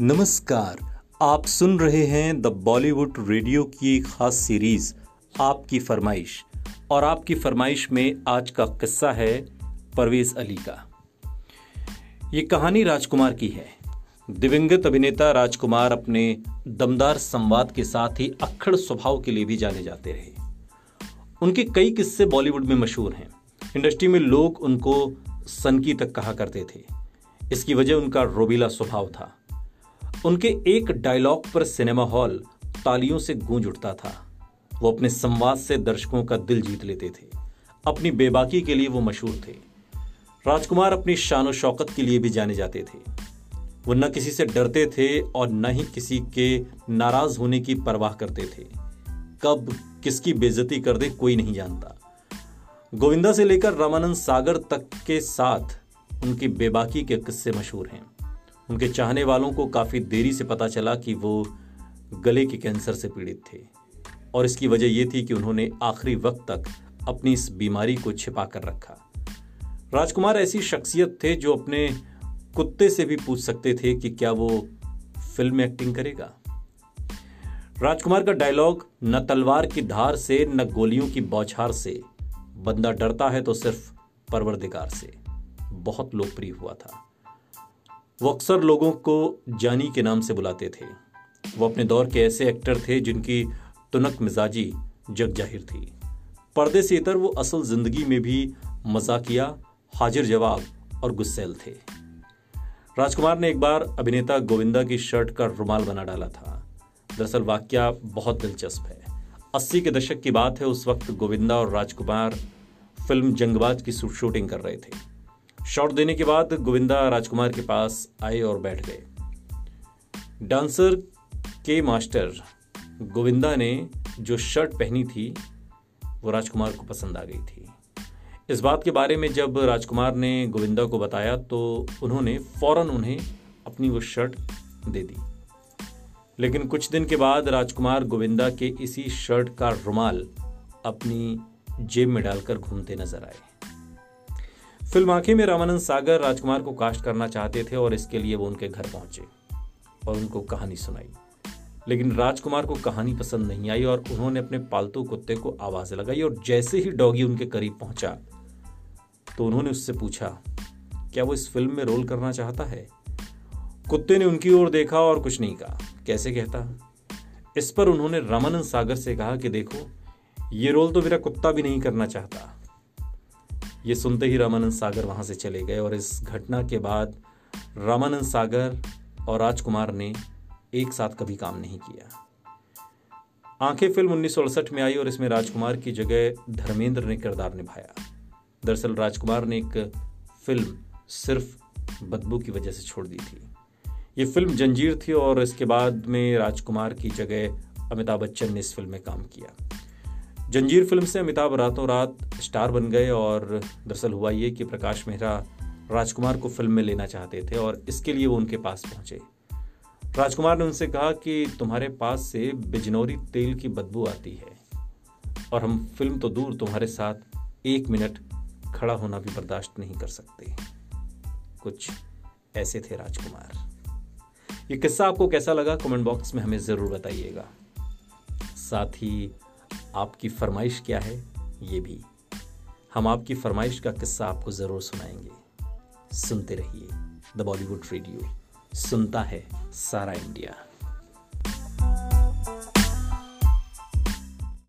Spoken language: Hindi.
नमस्कार, आप सुन रहे हैं द बॉलीवुड रेडियो की एक खास सीरीज़ आपकी फरमाइश। और आपकी फरमाइश में आज का किस्सा है परवेज अली का। ये कहानी राजकुमार की है। दिवंगत अभिनेता राजकुमार अपने दमदार संवाद के साथ ही अक्खड़ स्वभाव के लिए भी जाने जाते रहे। उनके कई किस्से बॉलीवुड में मशहूर हैं। इंडस्ट्री में लोग उनको सनकी तक कहा करते थे। इसकी वजह उनका रोबीला स्वभाव था। उनके एक डायलॉग पर सिनेमा हॉल तालियों से गूंज उठता था। वो अपने संवाद से दर्शकों का दिल जीत लेते थे। अपनी बेबाकी के लिए वो मशहूर थे। राजकुमार अपनी शान शौकत के लिए भी जाने जाते थे। वो न किसी से डरते थे और न ही किसी के नाराज़ होने की परवाह करते थे। कब किसकी बेजती कर दे कोई नहीं जानता। गोविंदा से लेकर रामानंद सागर तक के साथ उनकी बेबाकी के किस्से मशहूर हैं। उनके चाहने वालों को काफ़ी देरी से पता चला कि वो गले के कैंसर से पीड़ित थे। और इसकी वजह यह थी कि उन्होंने आखिरी वक्त तक अपनी इस बीमारी को छिपा कर रखा। राजकुमार ऐसी शख्सियत थे जो अपने कुत्ते से भी पूछ सकते थे कि क्या वो फ़िल्म एक्टिंग करेगा। राजकुमार का डायलॉग, न तलवार की धार से, न गोलियों की बौछार से। बंदा डरता है तो सिर्फ़ परवरदिगार से। बहुत लोकप्रिय हुआ था। वो अक्सर लोगों को जानी के नाम से बुलाते थे। वो अपने दौर के ऐसे एक्टर थे जिनकी तुनक मिजाजी जग ज़ाहिर थी। पर्दे से इतर वो असल ज़िंदगी में भी मजाकिया, हाजिर जवाब और गुस्सेल थे। राजकुमार ने एक बार अभिनेता गोविंदा की शर्ट का रुमाल बना डाला था। दरअसल वाक्य बहुत दिलचस्प है। अस्सी के दशक की बात है, उस वक्त गोविंदा और राजकुमार फ़िल्म जंगबाज की शूटिंग कर रहे थे। शॉट देने के बाद गोविंदा राजकुमार के पास आए और बैठ गए। डांसर के मास्टर गोविंदा ने जो शर्ट पहनी थी, वो राजकुमार को पसंद आ गई थी। इस बात के बारे में जब राजकुमार ने गोविंदा को बताया तो उन्होंने फ़ौरन उन्हें अपनी वो शर्ट दे दी। लेकिन कुछ दिन के बाद राजकुमार गोविंदा के इसी शर्ट का रुमाल अपनी जेब में डालकर घूमते नज़र आए। फ़िल्म आँखें में रामानंद सागर राजकुमार को कास्ट करना चाहते थे और इसके लिए वो उनके घर पहुँचे और उनको कहानी सुनाई। लेकिन राजकुमार को कहानी पसंद नहीं आई और उन्होंने अपने पालतू कुत्ते को आवाज़ लगाई और जैसे ही डॉगी उनके करीब पहुँचा तो उन्होंने उससे पूछा, क्या वो इस फ़िल्म में रोल करना चाहता है? कुत्ते ने उनकी ओर देखा और कुछ नहीं कहा। कैसे कहता? इस पर उन्होंने रामानंद सागर से कहा कि, देखो, ये रोल तो मेरा कुत्ता भी नहीं करना चाहता। ये सुनते ही रामानंद सागर वहाँ से चले गए और इस घटना के बाद रामानंद सागर और राजकुमार ने एक साथ कभी काम नहीं किया। आँखें फ़िल्म उन्नीस सौ अड़सठ में आई और इसमें राजकुमार की जगह धर्मेंद्र ने किरदार निभाया। दरअसल राजकुमार ने एक फ़िल्म सिर्फ़ बदबू की वजह से छोड़ दी थी। ये फ़िल्म जंजीर थी और इसके बाद में राजकुमार की जगह अमिताभ बच्चन ने इस फ़िल्म में काम किया। जंजीर फ़िल्म से अमिताभ रातों रात स्टार बन गए और दरअसल हुआ ये कि प्रकाश मेहरा राजकुमार को फ़िल्म में लेना चाहते थे और इसके लिए वो उनके पास पहुँचे। राजकुमार ने उनसे कहा कि तुम्हारे पास से बिजनौरी तेल की बदबू आती है और हम फ़िल्म तो दूर तुम्हारे साथ एक मिनट खड़ा होना भी बर्दाश्त नहीं कर सकते। कुछ ऐसे थे राजकुमार। ये किस्सा आपको कैसा लगा? कमेंट बॉक्स में हमें ज़रूर बताइएगा। साथ ही आपकी फरमाइश क्या है, ये भी। हम आपकी फरमाइश का किस्सा आपको ज़रूर सुनाएँगे। सुनते रहिए द बॉलीवुड रेडियो। सुनता है सारा इंडिया।